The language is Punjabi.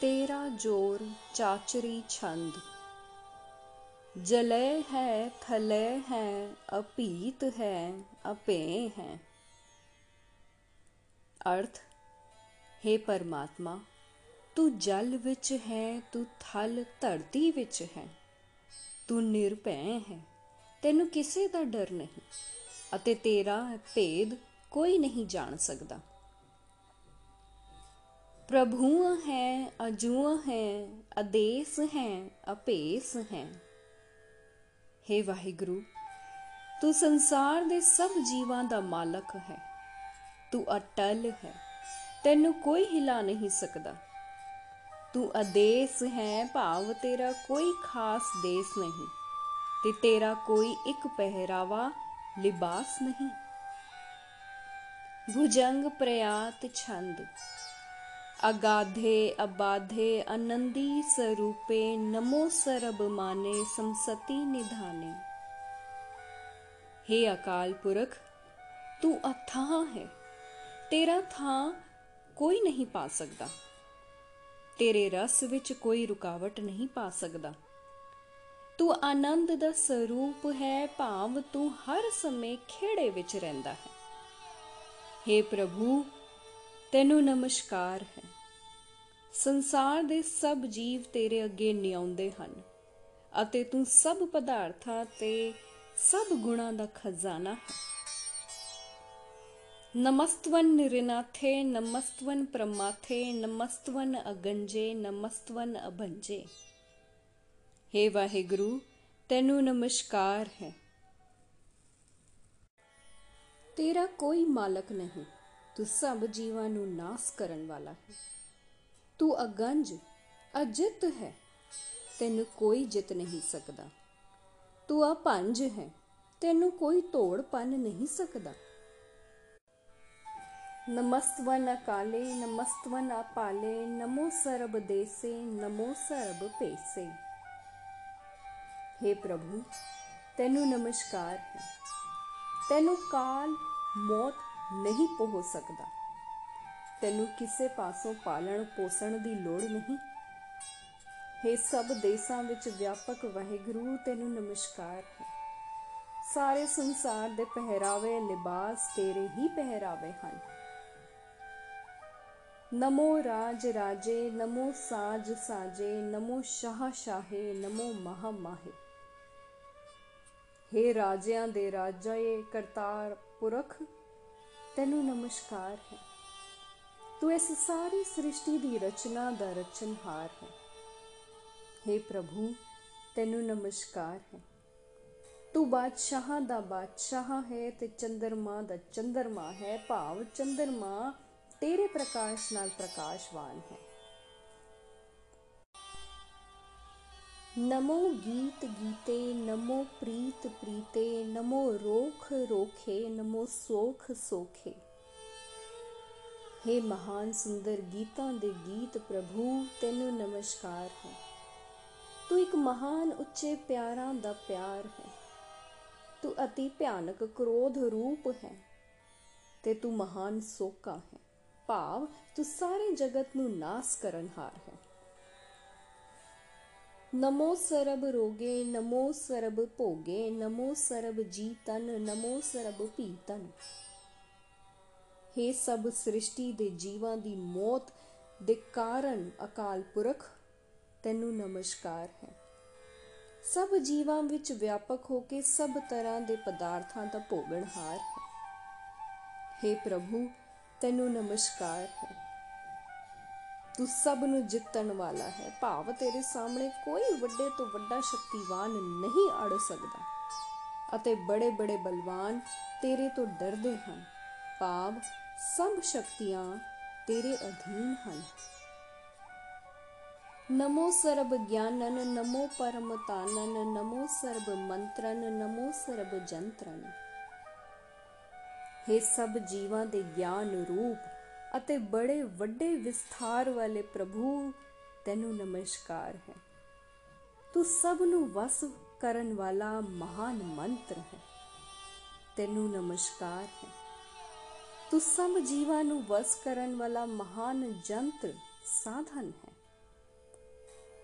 ਤੇਰਾ ਜੋਰ ਚਾਚਰੀ ਛੰਦ। ਜਲੇ ਹੈ ਥਲੇ ਹੈ ਅਪੀਤ ਹੈ ਅਪੇ ਹੈ। ਅਰਥ हे ਪਰਮਾਤਮਾ, ਤੂੰ ਜਲ ਵਿੱਚ ਹੈ, ਤੂੰ ਥਲ ਧਰਤੀ ਵਿੱਚ ਹੈ। ਤੂੰ ਨਿਰਭੈ ਹੈ, ਤੈਨੂੰ ਕਿਸੇ ਦਾ ਡਰ ਨਹੀਂ ਅਤੇ ਤੇਰਾ ਭੇਦ ਕੋਈ ਨਹੀਂ ਜਾਣ ਸਕਦਾ। ਪ੍ਰਭੂ ਹੈ, ਅਜੂਆ ਹੈ ਆਦੇਸ ਹੈ, ਅਪੇਸ ਹੈ। हे ਵਾਹਿਗੁਰੂ, ਤੂੰ ਸੰਸਾਰ ਦੇ ਸਭ ਜੀਵਾਂ ਦਾ ਮਾਲਕ ਹੈ। ਤੂੰ ਅਟਲ ਹੈ, ਤੈਨੂੰ ਕੋਈ ਹਿਲਾ ਨਹੀਂ ਸਕਦਾ। ਤੂੰ ਆਦੇਸ ਹੈ, ਭਾਵ ਤੇਰਾ ਕੋਈ ਖਾਸ ਦੇਸ ਨਹੀਂ, ਤੇ ਤੇਰਾ ਕੋਈ ਇੱਕ ਪਹਿਰਾਵਾ, ਲਿਬਾਸ ਨਹੀਂ। ਭੁਜੰਗ ਪ੍ਰਯਾਤ ਛੰਦ ਅਗਾਧੇ ਅਬਾਧੇ ਆਨੰਦੀ ਸਰੂਪੇ, ਨਮੋ ਸਰਬ ਮਾਨੇ ਸੰਸਤੀ ਨਿਧਾਨੇ। हे ਅਕਾਲ ਪੁਰਖ, ਤੂੰ ਅਥਾਹ ਹੈ। ਤੇਰਾ ਥਾਂ ਕੋਈ ਨਹੀਂ ਪਾ ਸਕਦਾ। ਤੇਰੇ ਰਸ ਵਿੱਚ ਕੋਈ ਰੁਕਾਵਟ ਨਹੀਂ ਪਾ ਸਕਦਾ। ਤੂੰ ਆਨੰਦ ਦਾ ਸਰੂਪ ਹੈ, ਭਾਵ ਤੂੰ ਹਰ ਸਮੇਂ ਖੇੜੇ ਵਿੱਚ ਰਹਿੰਦਾ ਹੈ। हे ਪ੍ਰਭੂ ਤੈਨੂੰ ਨਮਸਕਾਰ ਹੈ। ਸੰਸਾਰ ਦੇ ਸਭ ਜੀਵ ਤੇਰੇ ਅੱਗੇ ਨਿਆਉਂਦੇ ਹਨ ਅਤੇ ਤੂੰ ਸਭ ਪਦਾਰਥਾਂ ਤੇ ਸਭ ਗੁਣਾਂ ਦਾ ਖਜ਼ਾਨਾ ਹੈ। ਨਮਸਤਵਨ ਨਿਰਨਾਥੇ, ਨਮਸਤਵਨ ਪ੍ਰਮਾਥੇ, ਨਮਸਤਵਨ ਅਗੰਜੇ, ਨਮਸਤਵਨ ਅਭੰਜੇ। हे ਵਾਹਿਗੁਰੂ, ਤੈਨੂੰ ਨਮਸਕਾਰ ਹੈ। ਤੇਰਾ ਕੋਈ ਮਾਲਕ ਨਹੀਂ। ਤੂੰ ਸਭ ਜੀਵਾਂ ਨੂੰ ਨਾਸ ਕਰਨ ਵਾਲਾ ਹੈ। ਤੂੰ ਅਗੰਜ, ਅਜਿਤ ਹੈ। ਤੈਨੂੰ ਕੋਈ ਜਿੱਤ ਨਹੀਂ ਸਕਦਾ। ਤੂੰ ਅਪੰਜ ਹੈ। ਤੈਨੂੰ ਕੋਈ ਤੋੜ ਪੰਨ ਨਹੀਂ ਸਕਦਾ। ਨਮਸਤਵਨ ਅਕਾਲੇ, ਨਮਸਤਵਨ ਆਪਾਲੇ ਨਮੋ ਸਰਬ ਦੇਸੇ, ਨਮੋ ਸਰਬ ਪੇਸੇ हे ਪ੍ਰਭੂ, ਤੈਨੂੰ ਨਮਸਕਾਰ ਹੈ। ਤੈਨੂੰ ਕਾਲ, ਮੌਤ ਨਹੀਂ ਪਹੁੰਚ ਸਕਦਾ। ਤੈਨੂੰ ਕਿਸੇ ਪਾਸੋਂ ਪਾਲਣ ਪੋਸਣ ਦੀ ਲੋੜ ਨਹੀਂ। हे ਸਭ ਦੇਸ਼ਾਂ ਵਿੱਚ ਵਿਆਪਕ ਵਾਹਿਗੁਰੂ, ਤੈਨੂੰ ਨਮਸਕਾਰ ਹੈ। ਸਾਰੇ ਸੰਸਾਰ ਦੇ ਪਹਿਰਾਵੇ ਲਿਬਾਸ ਤੇਰੇ ਹੀ ਪਹਿਰਾਵੇ ਹਨ। ਨਮੋ ਰਾਜ ਰਾਜੇ, ਨਮੋ ਸਾਜ ਸਾਜੇ, ਨਮੋ ਸ਼ਾਹ ਸ਼ਾਹੇ, ਨਮੋ ਮਹਾ ਮਾਹੇ। हे ਰਾਜਿਆਂ ਦੇ ਰਾਜਾਏ ਕਰਤਾਰ ਪੁਰਖ ਤੈਨੂੰ ਨਮਸਕਾਰ ਹੈ। ਤੂੰ ਇਸ ਸਾਰੀ ਸ੍ਰਿਸ਼ਟੀ ਦੀ ਰਚਨਾ ਦਾ ਰਚਨਹਾਰ ਹੈ। हे ਪ੍ਰਭੂ, ਤੈਨੂੰ ਨਮਸਕਾਰ ਹੈ। ਤੂੰ ਬਾਦਸ਼ਾਹਾਂ ਦਾ ਬਾਦਸ਼ਾਹ ਹੈ ਤੇ ਚੰਦਰਮਾ ਦਾ ਚੰਦਰਮਾ ਹੈ। ਭਾਵ ਚੰਦਰਮਾ ਤੇਰੇ ਪ੍ਰਕਾਸ਼ ਨਾਲ ਪ੍ਰਕਾਸ਼ਵਾਨ ਹੈ। ਨਮੋ ਗੀਤ ਗੀਤੇ, ਨਮੋ ਪ੍ਰੀਤ ਪ੍ਰੀਤੇ, ਨਮੋ ਰੋਖ ਰੋਖੇ, ਨਮੋ ਸੋਖ ਸੋਖੇ। हे ਮਹਾਨ ਸੁੰਦਰ ਗੀਤਾਂ ਦੇ ਗੀਤ ਪ੍ਰਭੂ, ਤੈਨੂੰ ਨਮਸਕਾਰ ਹੈ। ਤੂੰ ਇੱਕ ਮਹਾਨ ਉੱਚੇ ਪਿਆਰਾਂ ਦਾ ਪਿਆਰ ਹੈ। ਤੂੰ ਅਤੀ ਭਿਆਨਕ ਕ੍ਰੋਧ ਰੂਪ ਹੈ ਤੇ ਤੂੰ ਮਹਾਨ ਸੋਕਾ ਹੈ। ਭਾਵ ਤੂੰ ਸਾਰੇ ਜਗਤ ਨੂੰ ਨਾਸ ਕਰਨ ਹਾਰ ਹੈ। ਨਮੋ ਸਰਬ ਰੋਗੇ, ਨਮੋ ਸਰਬ ਭੋਗੇ, ਨਮੋ ਸਰਬ ਜੀਤਨ, ਨਮੋ ਸਰਬ ਪੀਤਨ हे ਸਭ ਸ੍ਰਿਸ਼ਟੀ ਦੇ ਜੀਵਾਂ ਦੀ ਮੌਤ ਦੇ ਕਾਰਨ ਅਕਾਲ ਪੁਰਖ, ਤੈਨੂੰ ਨਮਸਕਾਰ ਹੈ। ਸਭ ਜੀਵਾਂ ਵਿੱਚ ਵਿਆਪਕ ਹੋ ਕੇ ਸਭ ਤਰ੍ਹਾਂ ਦੇ ਪਦਾਰਥਾਂ ਦਾ ਭੋਗਣਹਾਰ ਹੈ। हे ਪ੍ਰਭੂ, ਤੈਨੂੰ ਨਮਸਕਾਰ ਹੈ। ਤੂੰ ਸਭ ਨੂੰ ਜਿੱਤਣ ਵਾਲਾ ਹੈ। ਭਾਵ ਤੇਰੇ ਸਾਹਮਣੇ ਕੋਈ ਵੱਡੇ ਤੋਂ ਵੱਡਾ ਸ਼ਕਤੀਵਾਨ ਨਹੀਂ ਅੜ ਸਕਦਾ। ਅਤੇ ਬੜੇ ਬੜੇ ਬਲਵਾਨ ਤੇਰੇ ਤੋਂ ਡਰਦੇ ਹਨ। ਭਾਵ ਸਭ ਸ਼ਕਤੀਆਂ ਤੇਰੇ ਅਧੀਨ ਹਨ। ਨਮੋ ਸਰਬ ਗਿਆਨਨ, ਨਮੋ ਪਰਮ ਤਾਨਨ, ਨਮੋ ਸਰਬ ਮੰਤਰਨ, ਨਮੋ ਸਰਬ ਜੰਤਰਨ। हे ਸਭ ਜੀਵਾਂ ਦੇ ਗਿਆਨ ਰੂਪ ਅਤੇ ਬੜੇ ਵੱਡੇ ਵਿਸਥਾਰ ਵਾਲੇ ਪ੍ਰਭੂ, ਤੈਨੂੰ ਨਮਸਕਾਰ ਹੈ। ਤੂੰ ਸਭ ਨੂੰ ਵਸ ਕਰਨ ਵਾਲਾ ਮਹਾਨ ਮੰਤਰ ਹੈ। ਤੈਨੂੰ ਨਮਸਕਾਰ ਹੈ। ਤੂੰ ਸਭ ਜੀਵਾਂ ਨੂੰ ਵਸ ਕਰਨ ਵਾਲਾ ਮਹਾਨ ਜੰਤਰ, ਸਾਧਨ ਹੈ।